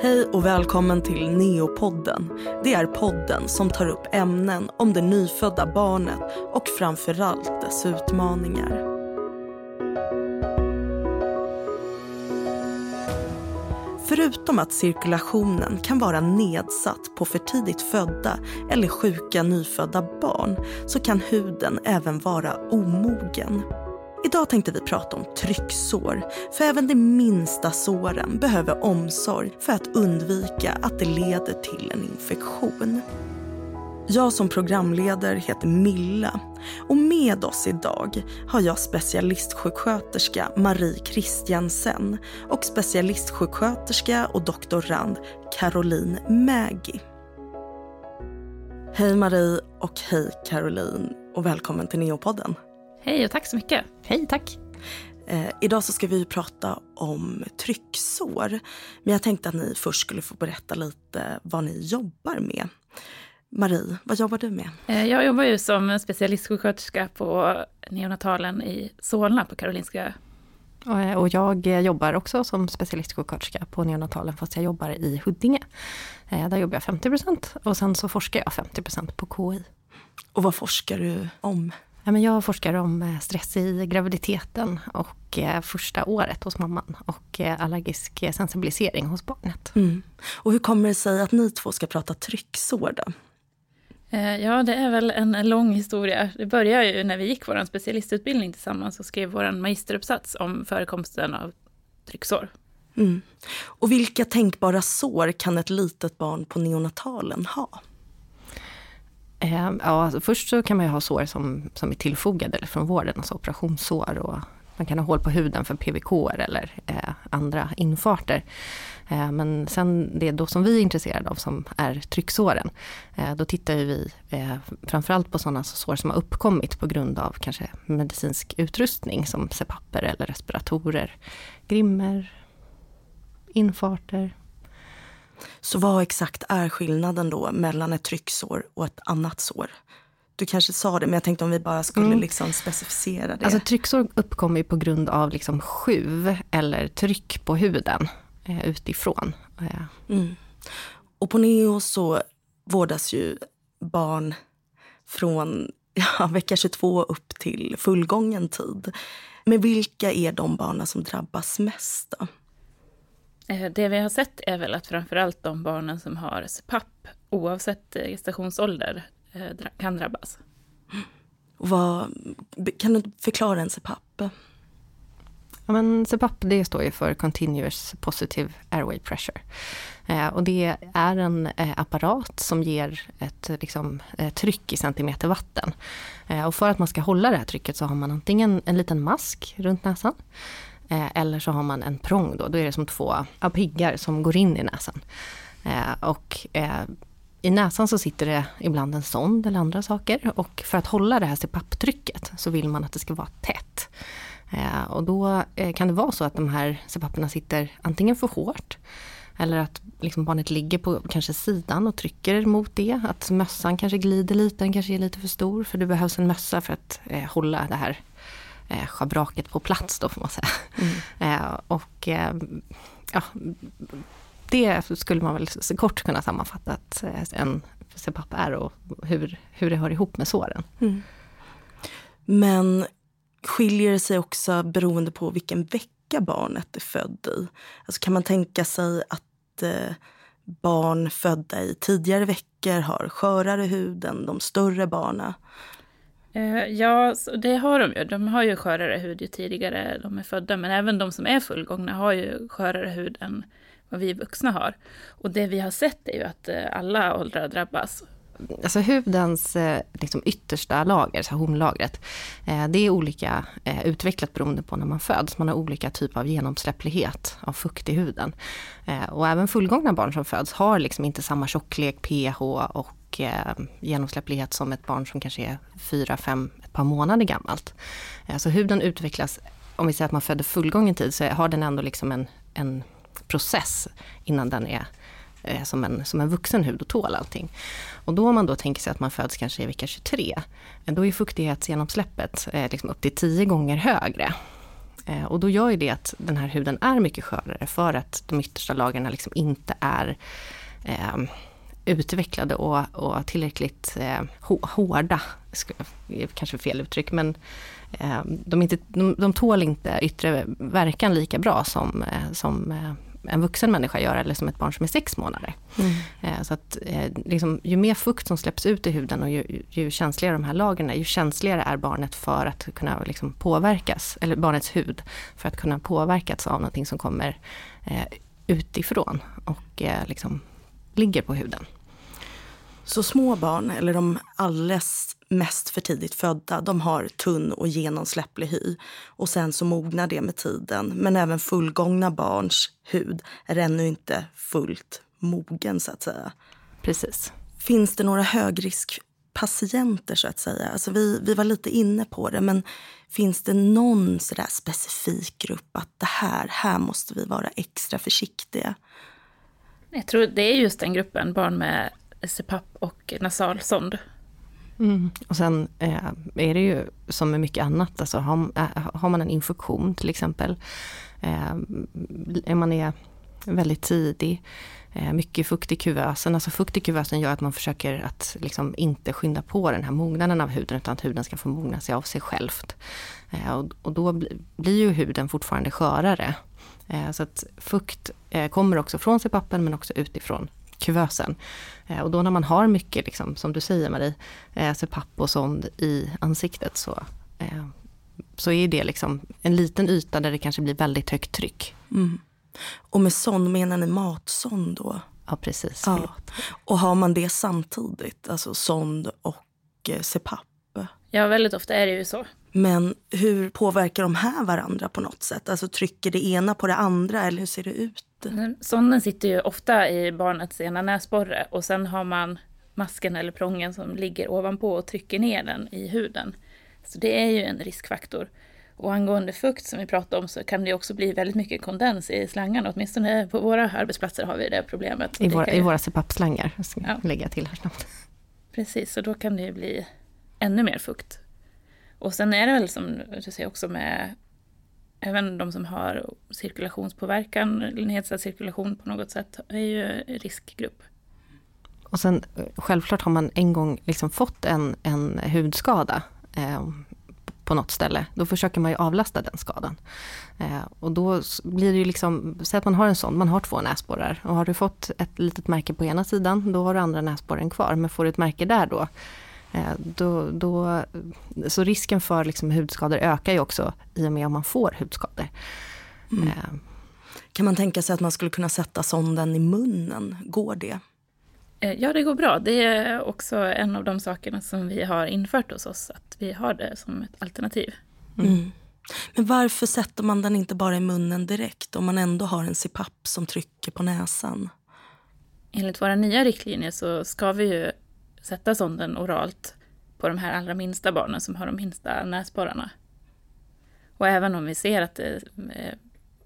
Hej och välkommen till Neopodden. Det är podden som tar upp ämnen om det nyfödda barnet och framförallt dess utmaningar. Förutom att cirkulationen kan vara nedsatt på för tidigt födda eller sjuka nyfödda barn så kan huden även vara omogen. Idag tänkte vi prata om trycksår, för även de minsta såren behöver omsorg för att undvika att det leder till en infektion. Jag som programledare heter Milla och med oss idag har jag specialistsjuksköterska Marie Kristiansen och specialistsjuksköterska och doktorand Caroline Mägi. Hej Marie och hej Caroline och välkommen till Neopodden. Hej och tack så mycket. Hej, tack. Eh, idag så ska vi prata om trycksår. Men jag tänkte att ni först skulle få berätta lite vad ni jobbar med. Marie, vad jobbar du med? Eh, jag jobbar ju som specialistsjuksköterska på neonatalen i Solna på Karolinska. Och jag jobbar också som specialistsjuksköterska på neonatalen fast jag jobbar i Huddinge. Eh, där jobbar jag 50% och sen så forskar jag 50% på KI. Och vad forskar du om? Jag forskar om eh, stress i graviditeten och första året hos mamman och allergisk sensibilisering hos barnet. Mm. Och hur kommer det sig att ni två ska prata trycksår då? Eh, ja, det är väl en lång historia. Det började ju när vi gick vår specialistutbildning tillsammans och skrev vår magisteruppsats om förekomsten av trycksår. Mm. Och vilka tänkbara sår kan ett litet barn på neonatalen ha? Eh, ja, alltså först så kan man ju ha sår som, som är tillfogade eller från vården, alltså operationssår och man kan ha hål på huden för PVK eller eh, andra infarter. Eh, men sen det då som vi är intresserade av som är trycksåren. Eh, då tittar vi eh, framförallt på sådana alltså sår som har uppkommit på grund av kanske medicinsk utrustning som CPAPer eller respiratorer, grimmer, infarter. Så vad exakt är skillnaden då mellan ett trycksår och ett annat sår? Du kanske sa det, men jag tänkte om vi bara skulle mm. liksom specificera det. Alltså trycksår uppkommer på grund av liksom sjuv eller tryck på huden eh, utifrån. Eh. Mm. Och på Neo så vårdas ju barn från ja, vecka 22 upp till fullgången tid. Men vilka är de barnen som drabbas mest? Då? Eh, det vi har sett är väl att framförallt de barnen som har CPAP, oavsett eh, gestationsålder, kan drabbas. Vad, kan du förklara en CPAP? Ja, men CPAP det står ju för Continuous Positive Airway Pressure. Eh, och det är en eh, apparat som ger ett liksom, eh, tryck i centimeter vatten. Eh, och för att man ska hålla det här trycket så har man antingen en liten mask runt näsan eh, Eh, eller så har man en prång då, då är det som två piggar som går in i näsan. Eh, och eh, i näsan så sitter det ibland en sond eller andra saker och för att hålla det här CPAP-trycket så vill man att det ska vara tätt. Eh, och då eh, kan det vara så att de här CPAPerna sitter antingen för hårt eller att liksom barnet ligger på kanske sidan och trycker mot det. Att mössan kanske glider lite, den kanske är lite för stor för det behövs en mössa för att eh, hålla det här eh, schabraket på plats då får man säga. Mm. Eh, och eh, ja, det skulle man väl kort kunna sammanfatta att en CPAP är och hur, hur det hör ihop med såren. Mm. Men skiljer det sig också beroende på vilken vecka barnet är född i? Alltså kan man tänka sig att eh, barn födda i tidigare veckor har skörare hud än de större barnen? Eh, ja, det har de ju. De har ju skörare hud ju tidigare de är födda. Men även de som är fullgångna har ju skörare hud än vad vi vuxna har. Och det vi har sett är ju att eh, alla åldrar drabbas. Alltså hudens eh, liksom yttersta lager, så hornlagret, det är olika utvecklat beroende på när man föds. Man har olika typer av genomsläpplighet av fukt i huden. Och även fullgångna barn som föds har liksom inte samma tjocklek, pH och Eh, genomsläpplighet som ett barn som kanske är 4-5, ett par månader gammalt. Eh, så huden utvecklas, om vi säger att man föder fullgången tid, så har den ändå liksom en, en process innan den är eh, som en, som en vuxen hud och tål allting. Och då om man då tänker sig att man föds kanske i vecka 23, eh, då är fuktighetsgenomsläppet eh, liksom upp till 10 gånger högre och då gör ju det att den här huden är mycket skörare för att de yttersta lagren liksom inte är eh, utvecklade och, och tillräckligt eh, hårda. Kanske fel uttryck men eh, de, inte, de, de tål inte yttre verkan lika bra som, eh, som eh, en vuxen människa gör eller som ett barn som är sex månader. Mm. Eh, så att liksom, ju mer fukt som släpps ut i huden och ju, ju känsligare de här lagren är, ju känsligare är barnet för att kunna liksom, påverkas, eller barnets hud, för att kunna påverkas av någonting som kommer eh, utifrån och eh, liksom ligger på huden. Så små barn, eller de alldeles mest för tidigt födda, de har tunn och genomsläpplig hy. Och sen så mognar det med tiden. Men även fullgångna barns hud är ännu inte fullt mogen så att säga. Precis. Finns det några högriskpatienter så att säga? Alltså vi, vi var lite inne på det, men finns det någon sådär specifik grupp att det här, här måste vi vara extra försiktiga? Jag tror det är just den gruppen, barn med CPAP och nasalsond. Mm. Och sen eh, är det ju som med mycket annat, alltså har, äh, har man en infektion till exempel, eh, man är väldigt tidig, eh, mycket fukt i kuvösen, alltså fukt i kuvösen gör att man försöker att liksom inte skynda på den här mognaden av huden utan att huden ska få mogna sig av sig självt. Eh, och, och, då blir ju huden fortfarande skörare. Eh, så att fukt eh, kommer också från CPAPen men också utifrån kuvösen. Eh, och då när man har mycket, liksom, som du säger Marie, eh, CPAP och sond i ansiktet så, eh, så är det liksom en liten yta där det kanske blir väldigt högt tryck. Mm. Och med sond menar ni matsond då? Ja precis. Ja. Och har man det samtidigt, alltså sond och CPAP? Ja, väldigt ofta är det ju så. Men hur påverkar de här varandra på något sätt? Alltså trycker det ena på det andra eller hur ser det ut? Sonden sitter ju ofta i barnets ena näsborre och sen har man masken eller prången som ligger ovanpå och trycker ner den i huden. Så det är ju en riskfaktor. Och angående fukt som vi pratade om så kan det också bli väldigt mycket kondens i slangarna. Åtminstone på våra arbetsplatser har vi det problemet. I, våra, ju... i våra CPAP-slangar, ska ja. lägga till här snabbt. Precis, och då kan det bli ännu mer fukt. Och sen är det väl som du säger också med även de som har cirkulationspåverkan, nedsatt cirkulation på något sätt, är ju riskgrupp. Och sen eh, självklart har man en gång liksom fått en, en hudskada eh, på något ställe, då försöker man ju avlasta den skadan. Eh, och då blir det ju liksom, säg att man har en sån, man har två näsborrar och har du fått ett litet märke på ena sidan, då har du andra näsborren kvar. Men får du ett märke där då, då, då, så risken för liksom hudskador ökar ju också i och med om man får hudskador. Mm. Eh. Kan man tänka sig att man skulle kunna sätta sonden i munnen? Går det? Eh, ja, det går bra. Det är också en av de sakerna som vi har infört hos oss, att vi har det som ett alternativ. Mm. Mm. Men varför sätter man den inte bara i munnen direkt om man ändå har en CPAP som trycker på näsan? Enligt våra nya riktlinjer så ska vi ju sätta sonden oralt på de här allra minsta barnen som har de minsta näsborrarna. Och även om vi ser att det eh,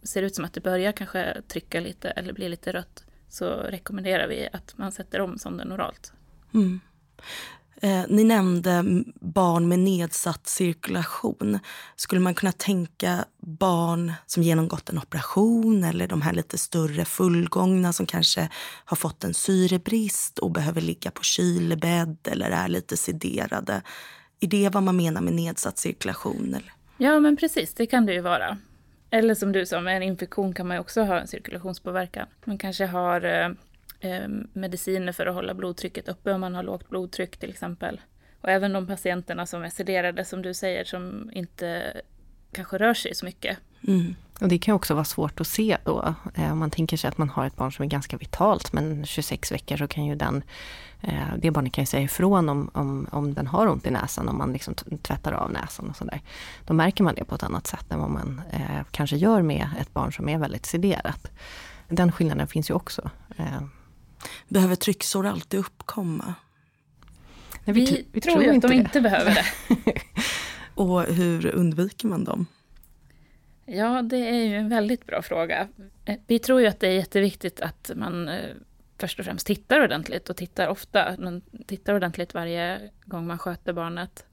ser ut som att det börjar kanske trycka lite eller bli lite rött så rekommenderar vi att man sätter om sonden oralt. Mm. Eh, ni nämnde barn med nedsatt cirkulation. Skulle man kunna tänka barn som genomgått en operation eller de här lite större fullgångna som kanske har fått en syrebrist och behöver ligga på kylbädd eller är lite sederade. Är det vad man menar med nedsatt cirkulation? Eller? Ja, men precis, det kan det ju vara. Eller som du sa, med en infektion kan man ju också ha en cirkulationspåverkan. Man kanske har eh, eh, mediciner för att hålla blodtrycket uppe om man har lågt blodtryck till exempel. Och även de patienterna som är sederade, som du säger, som inte kanske rör sig så mycket. Mm. Och det kan också vara svårt att se då. Eh, om man tänker sig att man har ett barn som är ganska vitalt, men 26 veckor så kan ju den, eh, det barnet kan ju säga ifrån om, om, om den har ont i näsan, om man liksom tvättar av näsan och sådär. Då märker man det på ett annat sätt än vad man eh, kanske gör med ett barn som är väldigt sederat. Den skillnaden finns ju också. Behöver trycksår alltid uppkomma? Nej, vi, vi, vi, tror, tror ju att de det. inte behöver det. och hur undviker man dem? Ja, det är ju en väldigt bra fråga. Eh, vi tror ju att det är jätteviktigt att man eh, först och främst tittar ordentligt och tittar ofta. Man tittar ordentligt varje gång man sköter barnet.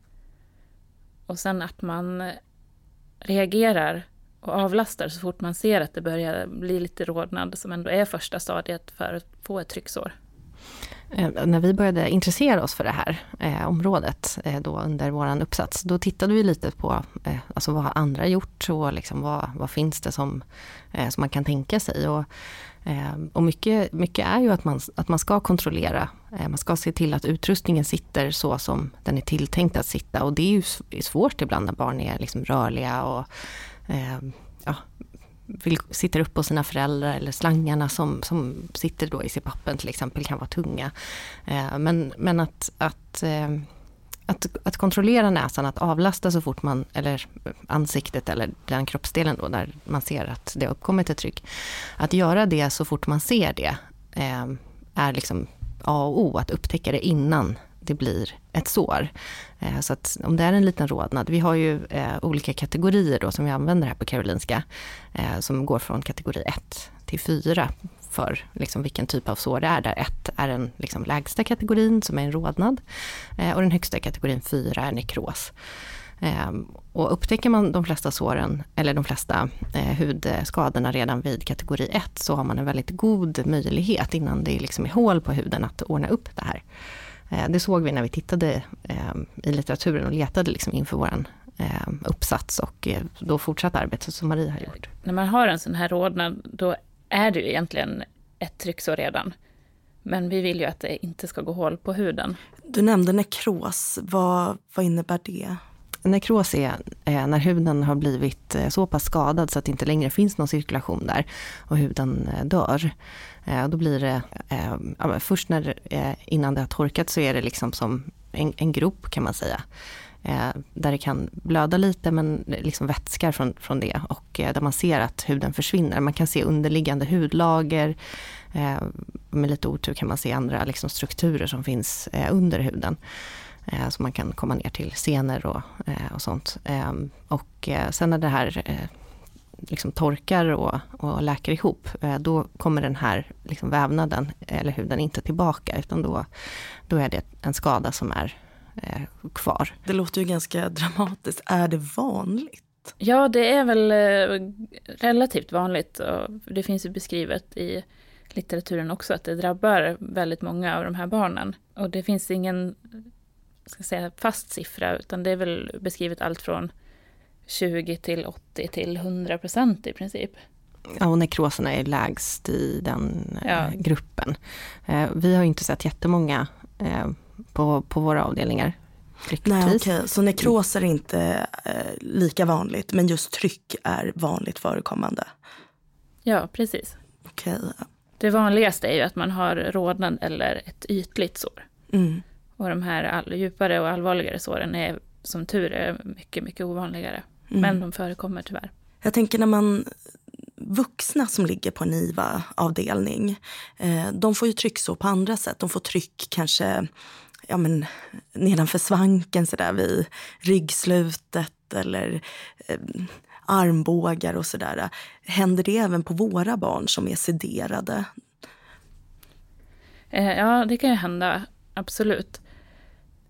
Och sen att man reagerar och avlastar så fort man ser att det börjar bli lite rodnad, som ändå är första stadiet för att få ett trycksår. Eh, när vi började intressera oss för det här eh, området eh, då under vår uppsats, då tittade vi lite på eh, alltså vad har andra gjort och liksom vad, vad finns det som, eh, som man kan tänka sig. Och, eh, och mycket, mycket är ju att man, att man ska kontrollera, eh, man ska se till att utrustningen sitter så som den är tilltänkt att sitta. Och det är ju svårt ibland när barn är liksom rörliga och Ehm, ja, vill, sitter upp på sina föräldrar eller slangarna som, som sitter då i CPAPen till exempel kan vara tunga. Eh, men, men att, att, eh, att, att kontrollera näsan, att avlasta så fort man, eller ansiktet eller den kroppsdelen då där man ser att det har uppkommit ett tryck. Att göra det så fort man ser det eh, är liksom A och O, att upptäcka det innan det blir ett sår. Eh, så att om det är en liten rodnad, vi har ju eh, olika kategorier då som vi använder här på Karolinska, eh, som går från kategori 1 till 4 för liksom vilken typ av sår det är. Där 1 är den liksom lägsta kategorin som är en rodnad och den högsta kategorin 4 är nekros. Ehm, och upptäcker man de flesta såren, eller de flesta hudskadorna redan vid kategori 1 så har man en väldigt god möjlighet innan det liksom är hål på huden att ordna upp det här. Eh, det såg vi när vi tittade eh, i litteraturen och letade liksom inför vår eh, uppsats och då fortsatte arbetet som Marie har gjort. När man har en sån här rodnad, då är det ju egentligen ett trycksår redan. Men vi vill ju att det inte ska gå hål på huden. Du nämnde nekros. Vad, vad innebär det? Nekros är eh, när huden har blivit eh, så pass skadad så att det inte längre finns någon cirkulation där och huden eh, dör. Då blir det, först när, innan det har torkat så är det liksom som en, en grop kan man säga. Där det kan blöda lite men liksom vätskar från, från det och där man ser att huden försvinner. Man kan se underliggande hudlager. Med lite otur kan man se andra liksom strukturer som finns under huden. Så man kan komma ner till senor och, och sånt. Och sen när det här liksom torkar och, och läker ihop, eh, då kommer den här liksom vävnaden eller huden inte tillbaka utan då, då är det en skada som är eh, kvar. Det låter ju ganska dramatiskt. Är det vanligt? Ja, det är väl eh, relativt vanligt. Och det finns ju beskrivet i litteraturen också att det drabbar väldigt många av de här barnen. Och det finns ingen ska säga, fast siffra, utan det är väl beskrivet allt från 20 till 80 till 100 procent i princip. Ja, och nekroserna är lägst i den eh, ja. gruppen. Eh, vi har inte sett jättemånga eh, på, på våra avdelningar. Nej, okay. Så nekroser är inte lika vanligt, men just tryck är vanligt förekommande? Ja, precis. Okay. Det vanligaste är ju att man har rodnad eller ett ytligt sår. Mm. Och de här all, djupare och allvarligare såren är som tur är mycket, mycket ovanligare. Mm. Men de förekommer tyvärr. Jag tänker när man vuxna som ligger på en IVA-avdelning, eh, de får ju trycksår på andra sätt. De får tryck kanske ja, men, nedanför svanken sådär vid ryggslutet eller eh, armbågar och sådär. Händer det även på våra barn som är sederade? Eh, ja, det kan ju hända, absolut.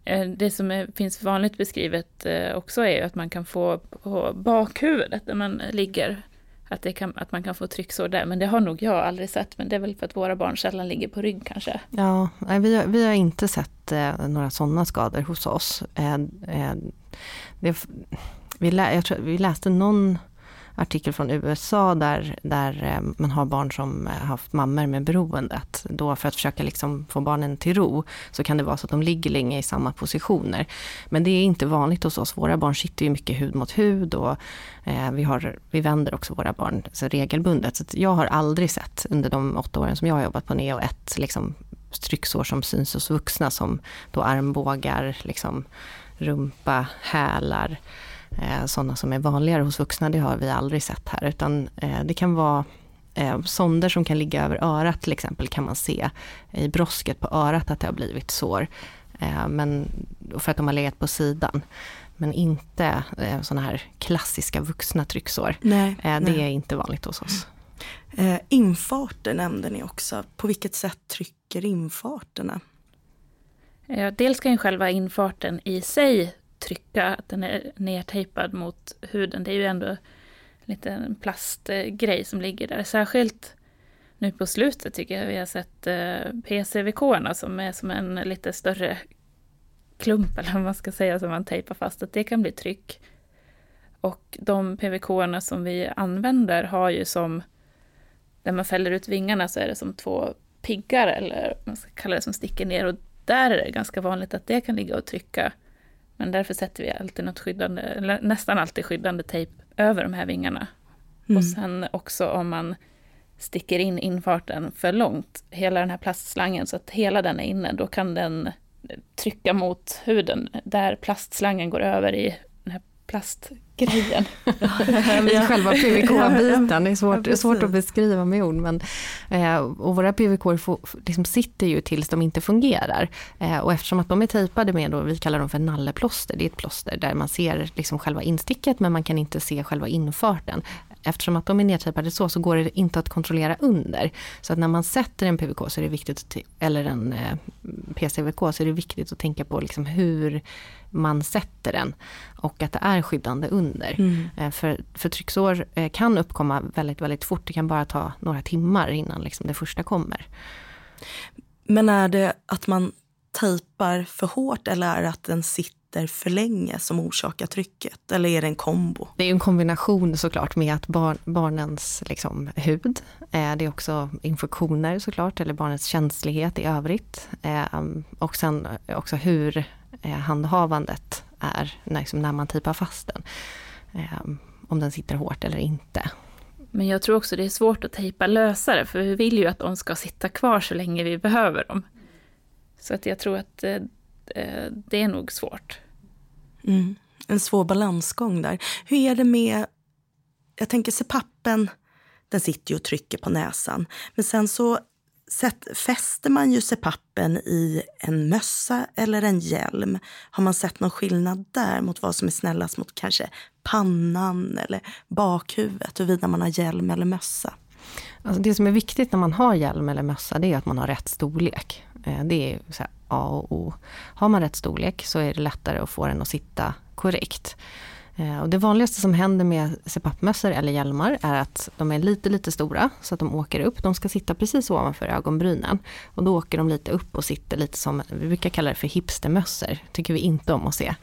Eh, det som är, finns vanligt beskrivet eh, också är att man kan få på bakhuvudet där man ligger. Att, det kan, att man kan få trycksår där, men det har nog jag aldrig sett. Men det är väl för att våra barn sällan ligger på rygg kanske. Ja, vi har, vi har inte sett eh, några sådana skador hos oss. Eh, eh, det, vi, lä, jag tror, vi läste någon artikel från USA där, där eh, man har barn som eh, haft mammor med beroendet. Då för att försöka liksom få barnen till ro så kan det vara så att de ligger länge i samma positioner. Men det är inte vanligt hos oss. Våra barn sitter ju mycket hud mot hud och eh, vi, har, vi vänder också våra barn så regelbundet. Så jag har aldrig sett under de åtta åren som jag har jobbat på NEO ett liksom, trycksår som syns hos vuxna som då armbågar, liksom, rumpa, hälar. Eh, sådana som är vanligare hos vuxna, det har vi aldrig sett här. Utan eh, det kan vara eh, sonder som kan ligga över örat till exempel, kan man se i brosket på örat att det har blivit sår. Men, för att de har legat på sidan. Men inte sådana här klassiska vuxna trycksår. Nej, det nej. är inte vanligt hos oss. Infarter nämnde ni också. På vilket sätt trycker infarterna? Dels kan ju själva infarten i sig trycka, att den är nertejpad mot huden. Det är ju ändå en liten plastgrej som ligger där. Särskilt nu på slutet tycker jag vi har sett eh, PCVK som är som en lite större klump eller vad man ska säga som man tejpar fast, att det kan bli tryck. Och de PVK som vi använder har ju som, När man fäller ut vingarna så är det som två piggar eller man ska kalla det som sticker ner och där är det ganska vanligt att det kan ligga och trycka. Men därför sätter vi alltid något skyddande, nästan alltid skyddande tejp över de här vingarna. Mm. Och sen också om man sticker in infarten för långt, hela den här plastslangen, så att hela den är inne, då kan den trycka mot huden där plastslangen går över i plastgrejen. ja, själva PVK-biten, det är svårt, ja, svårt att beskriva med ord. Men, eh, och våra PVK liksom sitter ju tills de inte fungerar. Eh, och eftersom att de är tejpade med, då, vi kallar dem för nalleplåster, det är ett plåster där man ser liksom själva insticket men man kan inte se själva infarten eftersom att de är nedtejpade så, så går det inte att kontrollera under. Så att när man sätter en PVK så är det viktigt, eller en eh, PCVK, så är det viktigt att tänka på liksom hur man sätter den. Och att det är skyddande under. Mm. Eh, för, för trycksår eh, kan uppkomma väldigt, väldigt fort. Det kan bara ta några timmar innan liksom det första kommer. Men är det att man tejpar för hårt eller är det att den sitter sitter för länge som orsakar trycket? Eller är det en kombo? Det är en kombination såklart med att bar, barnens liksom, hud, eh, det är också infektioner såklart, eller barnets känslighet i övrigt. Eh, och sen också hur eh, handhavandet är när, liksom, när man typar fast den. Eh, om den sitter hårt eller inte. Men jag tror också det är svårt att tejpa lösare, för vi vill ju att de ska sitta kvar så länge vi behöver dem. Så att jag tror att eh, Eh, det är nog svårt. Mm. En svår balansgång där. Hur är det med, jag tänker se pappen, den sitter ju och trycker på näsan. Men sen så sätt, fäster man ju pappen i en mössa eller en hjälm. Har man sett någon skillnad där mot vad som är snällast mot kanske pannan eller bakhuvudet, huruvida man har hjälm eller mössa? Alltså det som är viktigt när man har hjälm eller mössa, det är att man har rätt storlek. Eh, det är så A och O. Har man rätt storlek så är det lättare att få den att sitta korrekt. Eh, och det vanligaste som händer med CPAP-mössor eller hjälmar är att de är lite, lite stora så att de åker upp. De ska sitta precis ovanför ögonbrynen. Och då åker de lite upp och sitter lite som, vi brukar kalla det för hipstermössor. tycker vi inte om att se.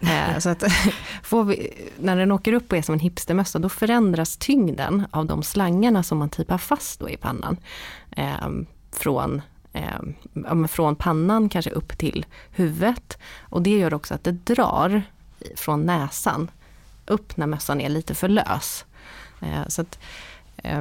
Eh, så att vi, när den åker upp och är som en hipstermössa då förändras tyngden av de slangarna som man typar fast då i pannan. Eh, från eh, från pannan kanske upp till huvudet. Och det gör också att det drar från näsan upp när mössan är lite för lös. Eh, så att, eh,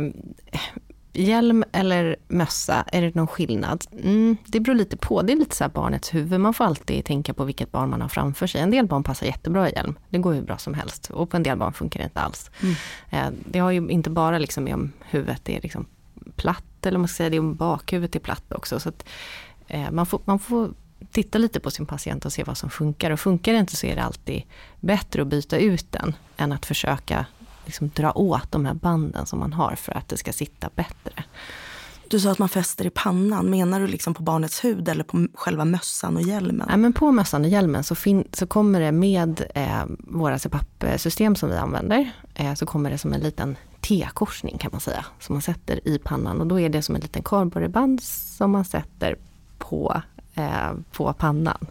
Hjälm eller mössa, är det någon skillnad? Mm, det beror lite på, det är lite så barnets huvud. Man får alltid tänka på vilket barn man har framför sig. En del barn passar jättebra i hjälm, det går hur bra som helst. Och på en del barn funkar det inte alls. Mm. Eh, det har ju inte bara liksom med om huvudet är liksom platt, eller man ska säga det om bakhuvudet är platt också. Så att, eh, man, får, man får titta lite på sin patient och se vad som funkar. Och funkar det inte så är det alltid bättre att byta ut den än att försöka liksom dra åt de här banden som man har för att det ska sitta bättre. Du sa att man fäster i pannan. Menar du liksom på barnets hud eller på själva mössan och hjälmen? Nej, men på mössan och hjälmen så, så kommer det med eh, våra CPAP-system som vi använder, eh, så kommer det som en liten T-korsning kan man säga, som man sätter i pannan. Och då är det som en liten kardborreband som man sätter på, eh, på pannan.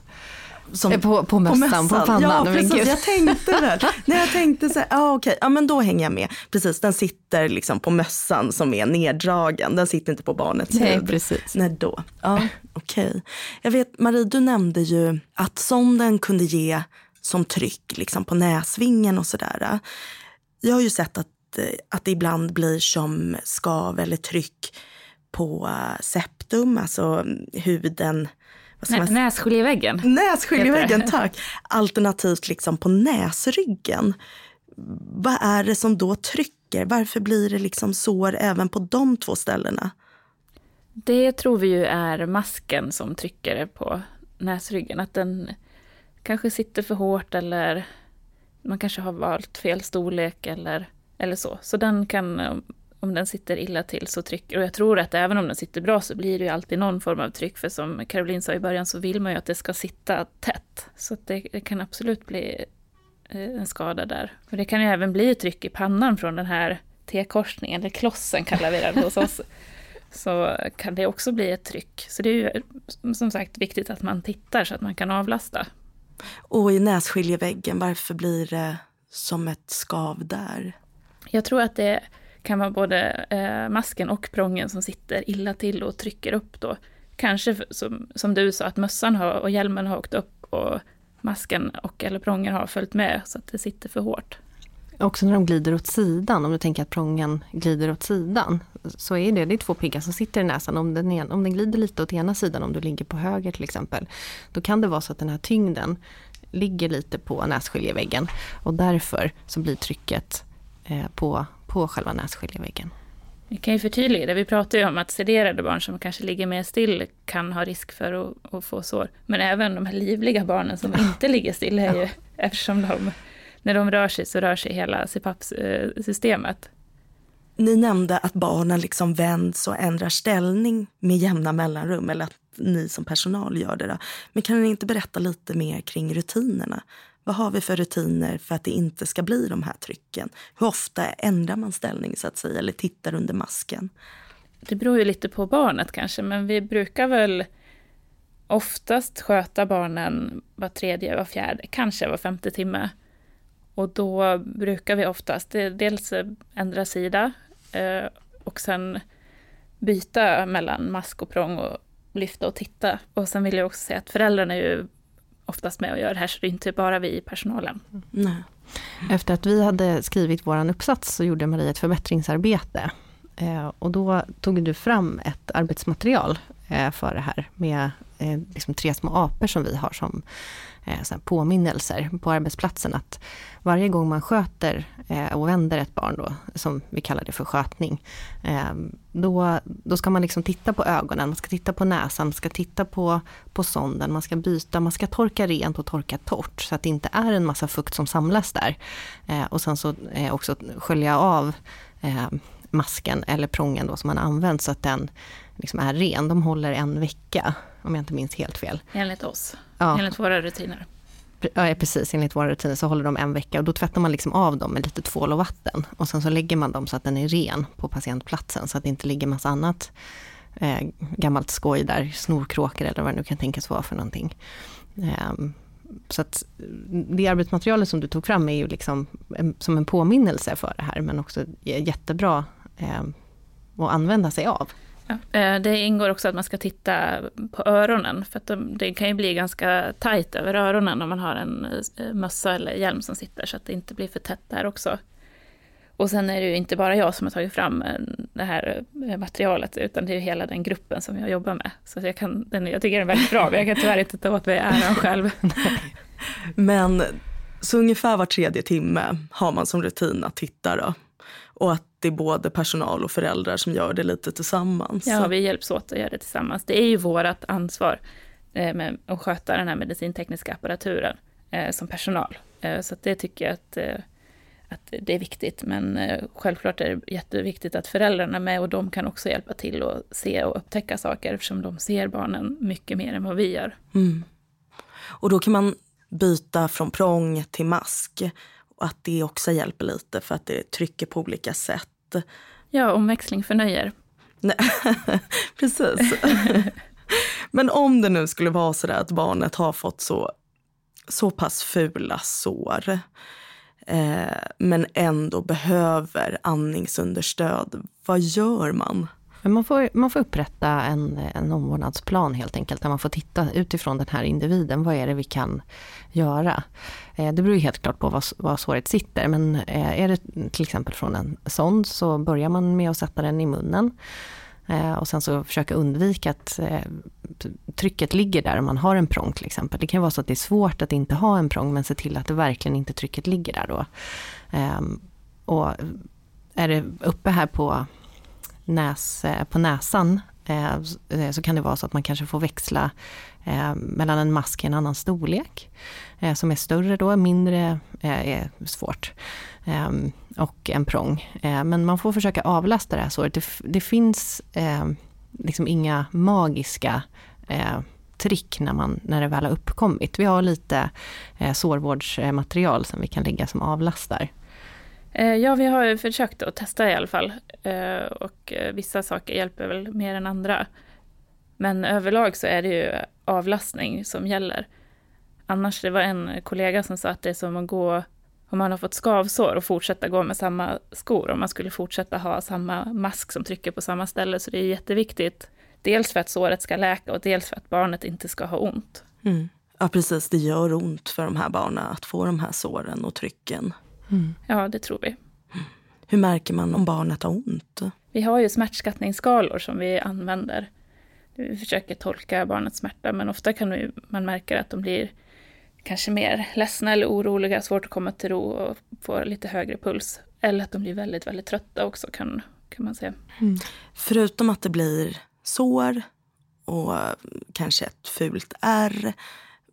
Som, eh, på, på, mössan, på, på pannan. Ja, precis. Jag tänkte det. När jag tänkte så här, ah, okej, okay. ja men då hänger jag med. Precis, den sitter liksom på mössan som är neddragen. Den sitter inte på barnets Nej, huvud. Precis. Nej, då. Ja, okej. Okay. Jag vet, Marie, du nämnde ju att sonden kunde ge som tryck liksom på näsvingen och sådär. Jag har ju sett att, att det ibland blir som skav eller tryck på eh, septum, alltså huden Nä, nässkiljeväggen. Nässkiljeväggen, tack. Alternativt liksom på näsryggen. Vad är det som då trycker? Varför blir det liksom sår även på de två ställena? Det tror vi ju är masken som trycker på näsryggen. Att den kanske sitter för hårt eller man kanske har valt fel storlek eller, eller så. Så den kan om den sitter illa till så trycker, och jag tror att även om den sitter bra så blir det ju alltid någon form av tryck, för som Caroline sa i början så vill man ju att det ska sitta tätt. Så det, det, kan absolut bli en skada där. Och det kan ju även bli tryck i pannan från den här T-korsningen, eller klossen kallar vi den hos oss. Så kan det också bli ett tryck. Så det är ju som sagt viktigt att man tittar så att man kan avlasta. Och i nässkiljeväggen, varför blir det som ett skav där? Jag tror att det kan vara både eh, masken och prången som sitter illa till och trycker upp då. Kanske som, som du sa, att mössan har, och hjälmen har åkt upp och masken och eller prången har följt med så att det sitter för hårt. Också när de glider åt sidan, om du tänker att prången glider åt sidan, så är det, det är två piggar som sitter i näsan. Om den, om den glider lite åt ena sidan, om du ligger på höger till exempel, då kan det vara så att den här tyngden ligger lite på nässkiljeväggen och därför så blir trycket på, på själva nässkiljeväggen. Vi kan ju förtydliga det. Vi pratar ju om att sederade barn som kanske ligger mer still kan ha risk för att, att få sår. Men även de här livliga barnen som inte ligger still är ju, eftersom de, när de rör sig så rör sig hela CPAP-systemet. Ni nämnde att barnen liksom vänds och ändrar ställning med jämna mellanrum, eller att ni som personal gör det. Då. Men kan ni inte berätta lite mer kring rutinerna? Vad har vi för rutiner för att det inte ska bli de här trycken? Hur ofta ändrar man ställning så att säga, eller tittar under masken? Det beror ju lite på barnet kanske, men vi brukar väl oftast sköta barnen var tredje, var fjärde, kanske var femte timme. Och då brukar vi oftast dels ändra sida eh, och sen byta mellan mask och prång och lyfta och titta. Och sen vill jag också säga att föräldrarna är ju oftast med och gör det här, så det är inte bara vi i personalen. Nej. Efter att vi hade skrivit vår uppsats så gjorde Marie ett förbättringsarbete. Eh, och då tog du fram ett arbetsmaterial eh, för det här med eh, liksom tre små apor som vi har som eh, påminnelser på arbetsplatsen att varje gång man sköter eh, och vänder ett barn då, som vi kallar det för skötning, eh, då, då ska man liksom titta på ögonen, man ska titta på näsan, man ska titta på, på sonden, man ska byta, man ska torka rent och torka torrt så att det inte är en massa fukt som samlas där. Eh, och sen så eh, också skölja av eh, masken eller prången då som man använt så att den liksom är ren. De håller en vecka, om jag inte minns helt fel. Enligt oss, ja. enligt våra rutiner. Ja, precis. Enligt våra rutiner så håller de en vecka och då tvättar man liksom av dem med lite tvål och vatten. Och sen så lägger man dem så att den är ren på patientplatsen så att det inte ligger massa annat eh, gammalt skoj där, snorkråkor eller vad det nu kan tänkas vara för någonting. Eh, så att det arbetsmaterialet som du tog fram är ju liksom en, som en påminnelse för det här men också jättebra eh, att använda sig av. Eh, det ingår också att man ska titta på öronen, för att de, det kan ju bli ganska tajt över öronen om man har en eh, mössa eller hjälm som sitter, så att det inte blir för tätt där också. Och sen är det ju inte bara jag som har tagit fram eh, det här materialet, utan det är ju hela den gruppen som jag jobbar med. Så jag, kan, den, jag tycker den är väldigt bra, men jag kan tyvärr inte ta åt mig äran själv. men så ungefär var tredje timme har man som rutin att titta då? Och att det är både personal och föräldrar som gör det lite tillsammans. Ja, vi hjälps åt att göra det tillsammans. Det är ju vårt ansvar eh, med att sköta den här medicintekniska apparaturen eh, som personal. Eh, så det tycker jag att, att det är viktigt. Men självklart är det jätteviktigt att föräldrarna är med och de kan också hjälpa till att se och upptäcka saker eftersom de ser barnen mycket mer än vad vi gör. Mm. Och då kan man byta från prång till mask att det också hjälper lite för att det trycker på olika sätt. Ja, omväxling förnöjer. Precis. Men om det nu skulle vara så att barnet har fått så, så pass fula sår eh, men ändå behöver andningsunderstöd, vad gör man? Man, får, man får upprätta en, en omvårdnadsplan helt enkelt, där man får titta utifrån den här individen, vad är det vi kan göra? Eh, det beror ju helt klart på var, var såret sitter, men eh, är det till exempel från en sond så börjar man med att sätta den i munnen. Eh, och sen så försöka undvika att eh, trycket ligger där om man har en prång till exempel. Det kan vara så att det är svårt att inte ha en prång, men se till att det verkligen inte trycket ligger där då. Ehm, och är det uppe här på näs, eh, på näsan eh, eh, så kan det vara så att man kanske får växla mellan en mask i en annan storlek. Som är större då, mindre är svårt. Ehm, och en prång. Men man får försöka avlasta det här såret. Det, det finns liksom inga magiska trick när, man, när det väl har uppkommit. Vi har lite sårvårdsmaterial som vi kan lägga som avlastar. Eh, ja, vi har försökt att testa i alla fall. Eh, och eh, vissa saker hjälper väl mer än andra. Men överlag så är det ju avlastning som gäller. Annars, det var en kollega som sa att det är som att gå, om man har fått skavsår och fortsätta gå med samma skor, om man skulle fortsätta ha samma mask som trycker på samma ställe. Så det är jätteviktigt, dels för att såret ska läka och dels för att barnet inte ska ha ont. Mm. Ja precis, det gör ont för de här barnen att få de här såren och trycken. Mm. Ja, det tror vi. Hur märker man om barnet har ont? Vi har ju smärtskattningsskalor som vi använder. Vi försöker tolka barnets smärta, men ofta kan man märka att de blir kanske mer ledsna eller oroliga, svårt att komma till ro och få lite högre puls. Eller att de blir väldigt, väldigt trötta också kan, kan man säga. Mm. Förutom att det blir sår och kanske ett fult ärr,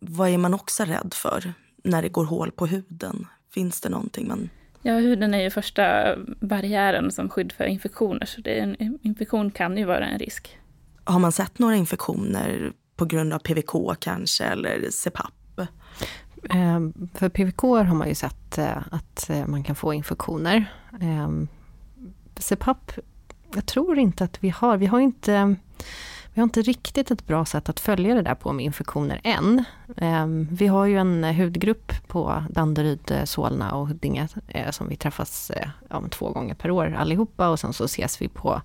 vad är man också rädd för när det går hål på huden? Finns det någonting man... Ja, huden är ju första barriären som skydd för infektioner, så det en infektion kan ju vara en risk. Har man sett några infektioner på grund av PVK kanske, eller CPAP? Ehm, för PVK har man ju sett eh, att eh, man kan få infektioner. Ehm, CPAP, jag tror inte att vi har, vi har inte vi har inte riktigt ett bra sätt att följa det där på med infektioner än. Ehm, vi har ju en eh, hudgrupp på Danderyd, eh, Solna och Huddinge eh, som vi träffas om två gånger per år allihopa och sen så ses vi på,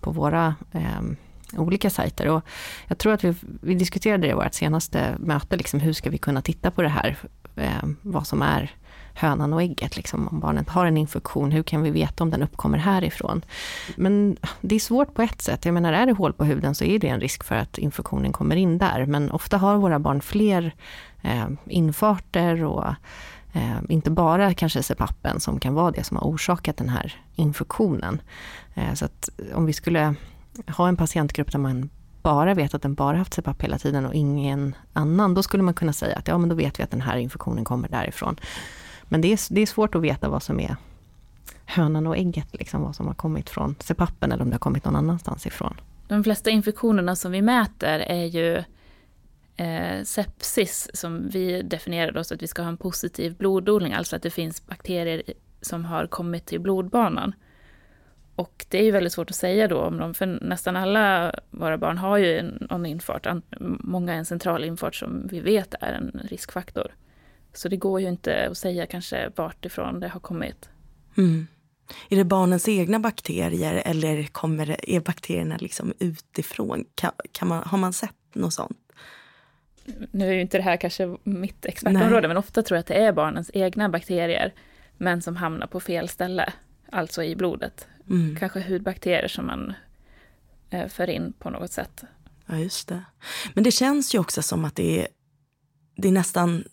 på våra ehm, olika sajter. Och jag tror att vi, vi diskuterade det i vårt senaste möte, liksom, hur ska vi kunna titta på det här, ehm, vad som är hönan och ägget. Liksom. Om barnet har en infektion, hur kan vi veta om den uppkommer härifrån? Men ah, det är svårt på ett sätt. Jag menar, är det hål på huden så är det en risk för att infektionen kommer in där. Men ofta har våra barn fler eh, infarter och eh, inte bara kanske CPAPen som kan vara det som har orsakat den här infektionen. Eh, så att eh, om vi skulle ha en patientgrupp där man bara vet att den bara haft CPAP hela tiden och ingen annan, då skulle man kunna säga att ja men då vet vi att den här infektionen kommer därifrån. Men det är, det är svårt att veta vad som är hönan och ägget, liksom vad som har kommit från CPAPen eller om det har kommit någon annanstans ifrån. De flesta infektionerna som vi mäter är ju eh, sepsis som vi definierar då så att vi ska ha en positiv blododling, alltså att det finns bakterier som har kommit till blodbanan. Och det är ju väldigt svårt att säga då om de, för nästan alla våra barn har ju en, en infart, många en central infart som vi vet är en riskfaktor. Så det går ju inte att säga kanske vart ifrån det har kommit. Mm. Är det barnens egna bakterier eller kommer, är bakterierna liksom utifrån? Kan, kan man, har man sett något sånt? Nu är ju inte det här kanske mitt expertområde, Nej. men ofta tror jag att det är barnens egna bakterier, men som hamnar på fel ställe, alltså i blodet. Mm. Kanske hudbakterier som man eh, för in på något sätt. Ja, just det. Men det känns ju också som att det är, det är nästan...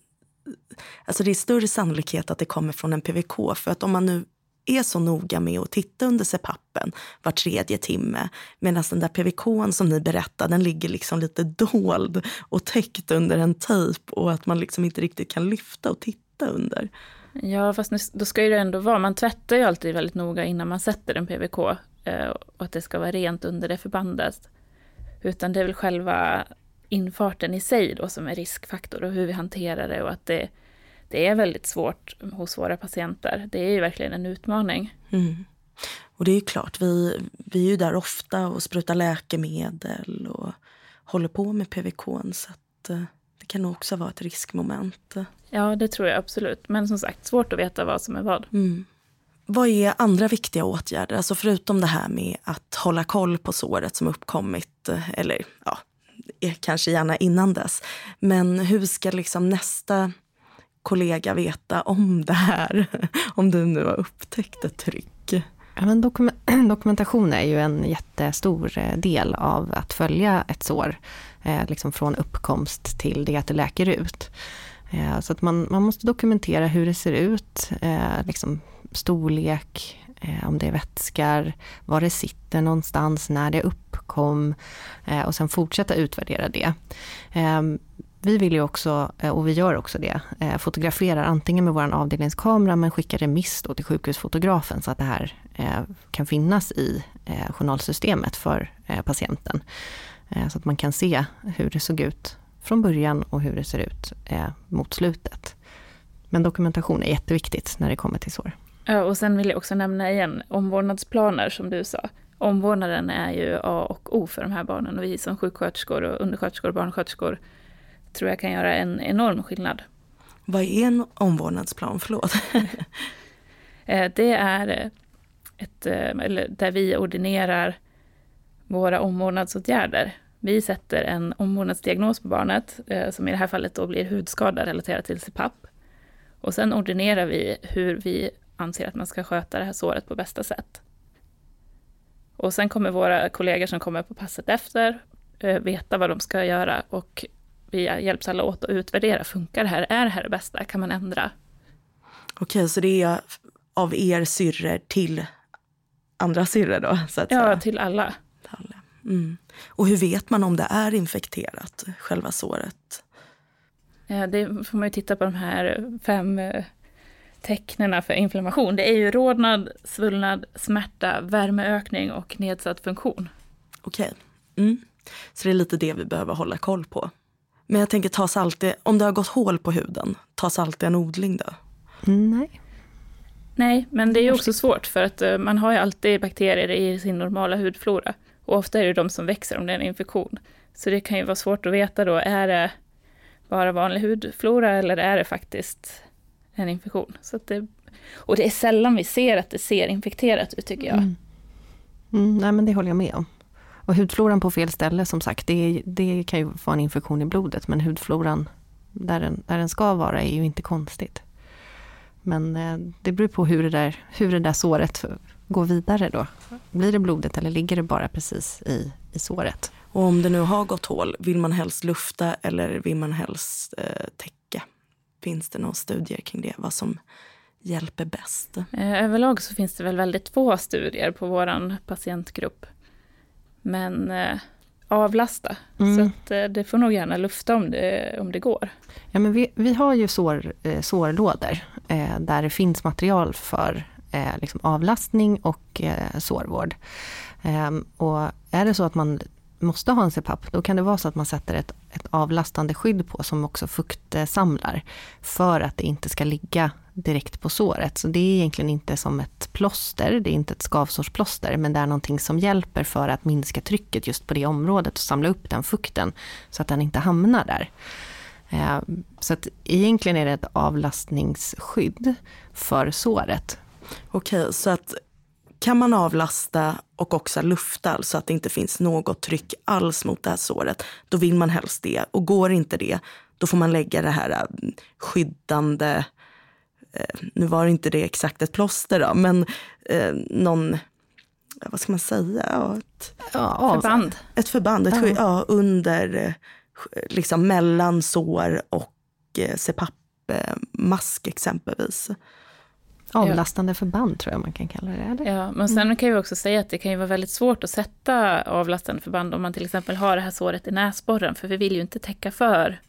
Alltså det är större sannolikhet att det kommer från en PVK. För att om man nu är så noga med att titta under CPAPen var tredje timme. Medan den där PVK som ni berättade, den ligger liksom lite dold och täckt under en tejp och att man liksom inte riktigt kan lyfta och titta under. Ja, fast nu, då ska ju det ändå vara, man tvättar ju alltid väldigt noga innan man sätter en PVK. Eh, och att det ska vara rent under det förbandet. Utan det är väl själva infarten i sig då som är riskfaktor och hur vi hanterar det och att det, det är väldigt svårt hos våra patienter. Det är ju verkligen en utmaning. Mm. Och det är klart, vi, vi är ju där ofta och sprutar läkemedel och håller på med PVK. Så att, eh, det kan nog också vara ett riskmoment. Ja, det tror jag absolut. Men som sagt, svårt att veta vad som är vad. Mm. Vad är andra viktiga åtgärder? Alltså förutom det här med att hålla koll på såret som uppkommit, eller ja, kanske gärna innan dess. Men hur ska liksom nästa kollega veta om det här? Om du nu har upptäckt ett tryck. Ja, men dokumentation är ju en jättestor eh, del av att följa ett sår. Eh, liksom från uppkomst till det att det läker ut. Eh, så att man, man måste dokumentera hur det ser ut, liksom storlek, Eh, om det är vätskar, var det sitter någonstans, när det uppkom eh, och sen fortsätta utvärdera det. Ehm, vi vill ju också, eh, och vi gör också det, fotograferar antingen med vår avdelningskamera men skickar remiss då till sjukhusfotografen så att det här kan finnas i journalsystemet för patienten. Så att man kan se hur det såg ut från början och hur det ser ut mot slutet. Men dokumentation är jätteviktigt när det kommer till sår. Ja, och sen vill jag också nämna igen omvårdnadsplaner som du sa. Omvårdnaden är ju A och O för de här barnen och vi som sjuksköterskor och undersköterskor och barnsköterskor tror jag kan göra en enorm skillnad. Vad är en omvårdnadsplan? Förlåt. Eh, det är ett, eh, eller där vi ordinerar våra omvårdnadsåtgärder. Vi sätter en omvårdnadsdiagnos på barnet, eh, som i det här fallet då blir hudskada relaterat till CPAP. Och sen ordinerar vi hur vi anser att man ska sköta det här såret på bästa sätt. Och sen kommer våra kollegor som kommer på passet efter veta vad de ska göra och vi hjälps alla åt att utvärdera. Funkar det här? Är det här det bästa? Kan man ändra? Okej, så det är av er syrror till andra syrror då? Så att ja, säga. till alla. Mm. Och hur vet man om det är infekterat, själva såret? Ja, det får man ju titta på de här fem eh, tecknen för inflammation. Det är ju rodnad, svullnad, smärta, värmeökning och nedsatt funktion. Okej. Mm. Så det är lite det vi behöver hålla koll på. Men jag tänker, tas alltid, om det har gått hål på huden, tas alltid en odling då? Nej. Nej, men det är ju också svårt för att uh, man har ju alltid bakterier i sin normala hudflora. Och ofta är det de som växer om det är en infektion. Så det kan ju vara svårt att veta då, är det bara vanlig hudflora eller är det faktiskt en infektion? Så det, och det är sällan vi ser att det ser infekterat ut tycker jag. Mm. Mm, nej men det håller jag med om. Och hudfloran på fel ställe som sagt, det, det kan ju vara en infektion i blodet men hudfloran där den, där den ska vara är ju inte konstigt. Men eh, det beror på hur det, där, hur det där såret går vidare då. Blir det blodet eller ligger det bara precis i, i såret? Och om det nu har gått hål, vill man helst lufta eller vill man helst eh, täcka? Finns det några studier kring det? Vad som hjälper bäst? Eh, överlag så finns det väl väldigt få studier på vår patientgrupp. Men eh, avlasta. Mm. Så att, eh, det får nog gärna lufta om det, om det går. Ja, men vi, vi har ju sår, eh, sårlådor eh, där det finns material för eh, liksom avlastning och eh, sårvård. Ehm, och är det så att man måste ha en CPAP, då kan det vara så att man sätter ett, ett avlastande skydd på som också fuktsamlar. För att det inte ska ligga direkt på såret. Så det är egentligen inte som ett plåster, det är inte ett skavsårsplåster, men det är någonting som hjälper för att minska trycket just på det området och samla upp den fukten så att den inte hamnar där. Eh, så att egentligen är det ett avlastningsskydd för såret. Okej, så att kan man avlasta och också lufta så alltså att det inte finns något tryck alls mot det här såret, då vill man helst det. Och går inte det, då får man lägga det här eh, skyddande Eh, nu var det inte det exakt ett plåster då, men eh, någon, vad ska man säga? Ett ja, förband. Ett förband, ett, ja. ja. under, eh, liksom mellan sår och eh, CPAP-mask exempelvis. Avlastande förband tror jag man kan kalla det. Eller? Ja, men sen mm. kan vi också säga att det kan ju vara väldigt svårt att sätta avlastande förband om man till exempel har det här såret i näsborren, för vi vill ju inte täcka för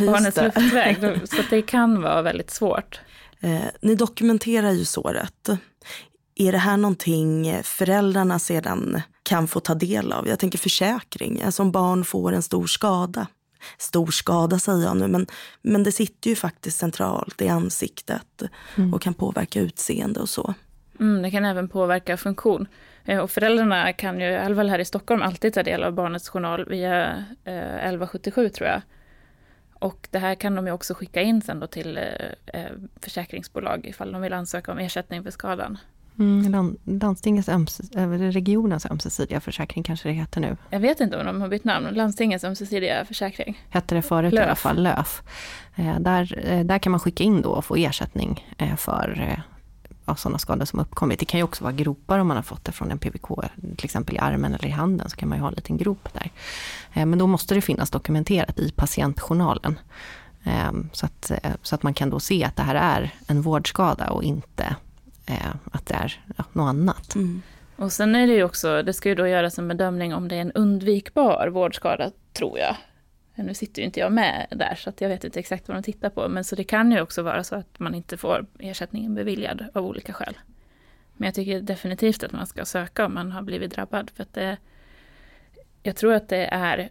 barnets luftväg. Så det kan vara väldigt svårt. Eh, ni dokumenterar ju såret. Är det här någonting föräldrarna sedan kan få ta del av? Jag tänker försäkring, alltså om barn får en stor skada. Stor skada säger jag nu, men, men det sitter ju faktiskt centralt i ansiktet mm. och kan påverka utseende och så. Mm, det kan även påverka funktion. Eh, och föräldrarna kan ju, i alla fall här i Stockholm, alltid ta del av barnets journal via eh, 1177 tror jag. Och det här kan de ju också skicka in sen då till eh, eh försäkringsbolag ifall de vill ansöka om ersättning för skadan. Mm, landstingets ömses, regionens ömsesidiga försäkring kanske det heter nu. Jag vet inte om de har bytt namn. Landstingets ömsesidiga försäkring. Hette det förut Löf. i alla fall, LÖF. Eh, där, eh, där kan man skicka in då och få ersättning eh, för av sådana skador som uppkommit. Det kan ju också vara gropar om man har fått det från en PVK, till exempel i armen eller i handen, så kan man ju ha en liten grop där. Men då måste det finnas dokumenterat i patientjournalen. Så att, så att man kan då se att det här är en vårdskada och inte Eh, att det är något annat. Mm. Och sen är det ju också, det ska ju då göras en bedömning om det är en undvikbar vårdskada, tror jag. Nu sitter ju inte jag med där, så att jag vet inte exakt vad de tittar på. Men så det kan ju också vara så att man inte får ersättningen beviljad av olika skäl. Men jag tycker definitivt att man ska söka om man har blivit drabbad. För att det, jag tror att det är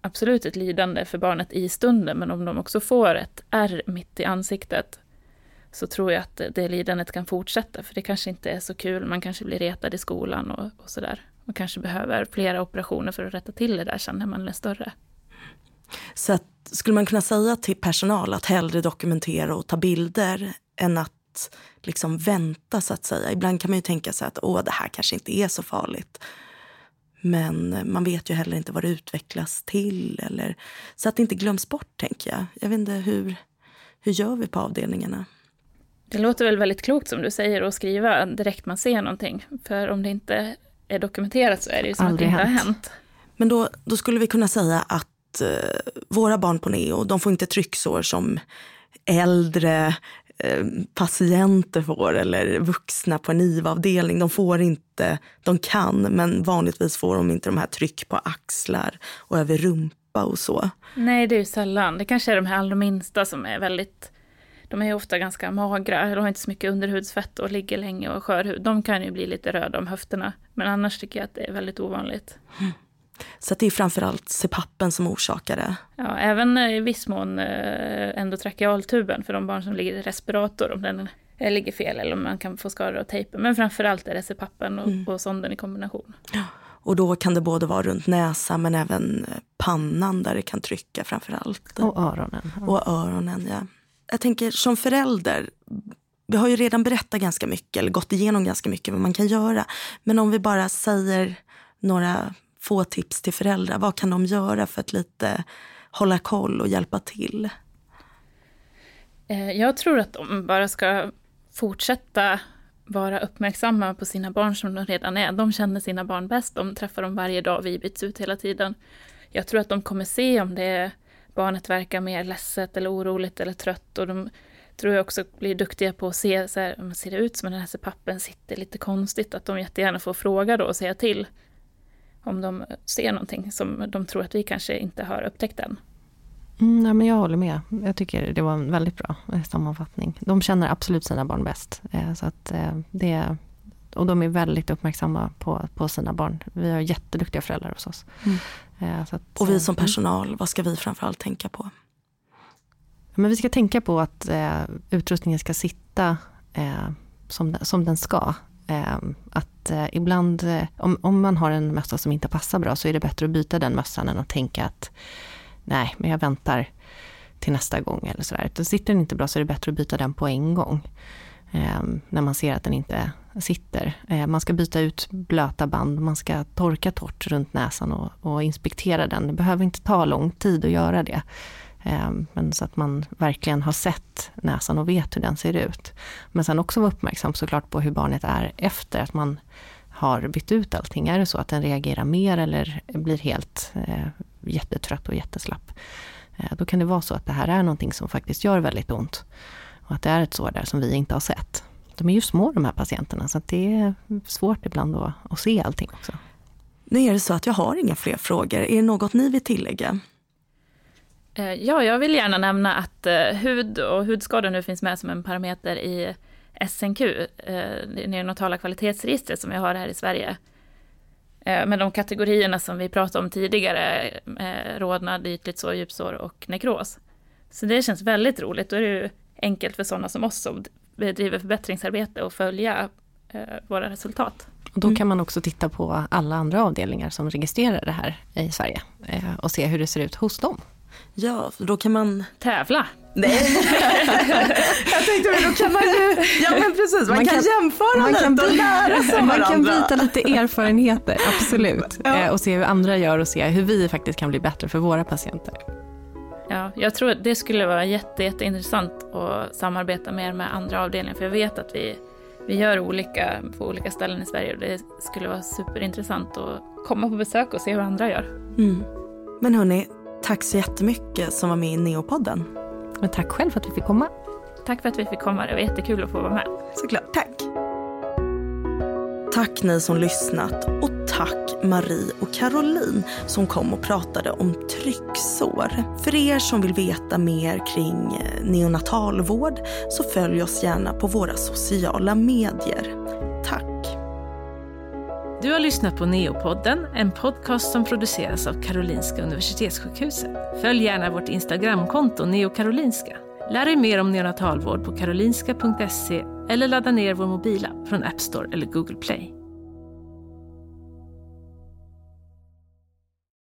absolut ett lidande för barnet i stunden, men om de också får ett ärr mitt i ansiktet så tror jag att det lidandet kan fortsätta, för det kanske inte är så kul. Man kanske blir retad i skolan och, och sådär. Man kanske behöver flera operationer för att rätta till det där sen när man är större. Så att, skulle man kunna säga till personal att hellre dokumentera och ta bilder än att liksom vänta så att säga. Ibland kan man ju tänka sig att Åh, det här kanske inte är så farligt. Men man vet ju heller inte vad det utvecklas till. Eller, så att det inte glöms bort, tänker jag. Jag vet inte, hur, hur gör vi på avdelningarna? Det låter väl väldigt klokt som du säger att skriva direkt man ser någonting. För om det inte är dokumenterat så är det ju som Aldrig att det inte hänt. har hänt. Men då, då skulle vi kunna säga att eh, våra barn på Neo, de får inte trycksår som äldre eh, patienter får eller vuxna på en IVA-avdelning. De får inte, de kan, men vanligtvis får de inte de här tryck på axlar och över rumpa och så. Nej, det är ju sällan. Det kanske är de här allra minsta som är väldigt de är ofta ganska magra, eller har inte så mycket underhudsfett och ligger länge och skör hud. De kan ju bli lite röda om höfterna. Men annars tycker jag att det är väldigt ovanligt. Mm. Så det är framförallt CPAPen som orsakar det? Ja, även i viss mån eh, endotrakealtuben för de barn som ligger i respirator. Om den ligger fel eller om man kan få skador av tejpen. Men framförallt är det CPAPen och, mm. och sonden i kombination. Ja. Och då kan det både vara runt näsan men även pannan där det kan trycka framförallt. Och öronen. Och öronen, ja jag tänker som förälder, vi har ju redan berättat ganska mycket eller gått igenom ganska mycket vad man kan göra. Men om vi bara säger några få tips till föräldrar, vad kan de göra för att lite hålla koll och hjälpa till? Eh, jag tror att de bara ska fortsätta vara uppmärksamma på sina barn som de redan är. De känner sina barn bäst, de träffar dem varje dag, vi byts ut hela tiden. Jag tror att de kommer se om det är barnet verkar mer ledset eller oroligt eller trött. Och de tror jag också blir duktiga på att se, så här, om ser det ut som att den här pappen sitter lite konstigt, att de jättegärna får fråga då och säga till. Om de ser någonting som de tror att vi kanske inte har upptäckt än. Mm, nej, men jag håller med. Jag tycker det var en väldigt bra eh, sammanfattning. De känner absolut sina barn bäst. Eh, så att eh, det, och de är väldigt uppmärksamma på, på sina barn. Vi har jätteduktiga föräldrar hos oss. Mm. Eh, att, och vi som mm. personal, vad ska vi framförallt tänka på? Men vi ska tänka på att eh, utrustningen ska sitta eh, som, som den ska. Eh, att eh, ibland, eh, om, om man har en mössa som inte passar bra så är det bättre att byta den mössan än att tänka att nej, men jag väntar till nästa gång eller sådär. Sitter den inte bra så är det bättre att byta den på en gång. när man ser att den inte sitter. Eh, man ska byta ut blöta band, man ska torka torrt runt näsan och, och inspektera den. Det behöver inte ta lång tid att göra det. Eh, men så att man verkligen har sett näsan och vet hur den ser ut. Men sen också vara uppmärksam såklart på hur barnet är efter att man har bytt ut allting. Är det så att den reagerar mer eller blir helt eh, jättetrött och jätteslapp. Eh, då kan det vara så att det här är någonting som faktiskt gör väldigt ont. Och att det är ett sår där som vi inte har sett de är ju små de här patienterna så det är svårt ibland att, att se allting också. Nu är det så att jag har inga fler frågor. Är det något ni vill tillägga? Eh, ja, jag vill gärna nämna att eh, hud och hudskador nu finns med som en parameter i SNQ, eh, det neonatala kvalitetsregistret som vi har här i Sverige. Med de kategorierna som vi pratade om tidigare, rodnad, ytligt sår, djupsår och nekros. Så det känns väldigt roligt. Då är det ju enkelt för sådana som oss som bedriver förbättringsarbete och följa eh, våra resultat. Och då kan man också titta på alla andra avdelningar som registrerar det här i Sverige eh, och se hur det ser ut hos dem. Ja, för då kan man... Tävla! Nej. jag tänkte men då kan man ju, ja men precis, man, man kan, kan, jämföra man kan lite och lära sig Man kan byta lite erfarenheter, absolut. Ja. Eh, och se hur andra gör och se hur vi faktiskt kan bli bättre för våra patienter. Ja, jag tror att det skulle vara jätte, jätteintressant att samarbeta mer med andra avdelningar, för jag vet att vi, vi gör olika på olika ställen i Sverige och det skulle vara superintressant att komma på besök och se hur andra gör. Mm. Men hörni, tack så jättemycket som var med i Neopodden. Men tack själv för att vi fick komma. Tack för att vi fick komma, det var jättekul att få vara med. Såklart, tack. Tack ni som lyssnat och tack Marie och Caroline som kom och pratade om trycksår. För er som vill veta mer kring eh, neonatalvård så följ oss gärna på våra sociala medier. Tack! Du har lyssnat på Neopodden, en podcast som produceras av Karolinska Universitetssjukhuset. Följ gärna vårt Instagramkonto neokarolinska. Lär dig mer om neonatalvård på karolinska.se eller ladda ner vår mobila från App Store eller Google Play.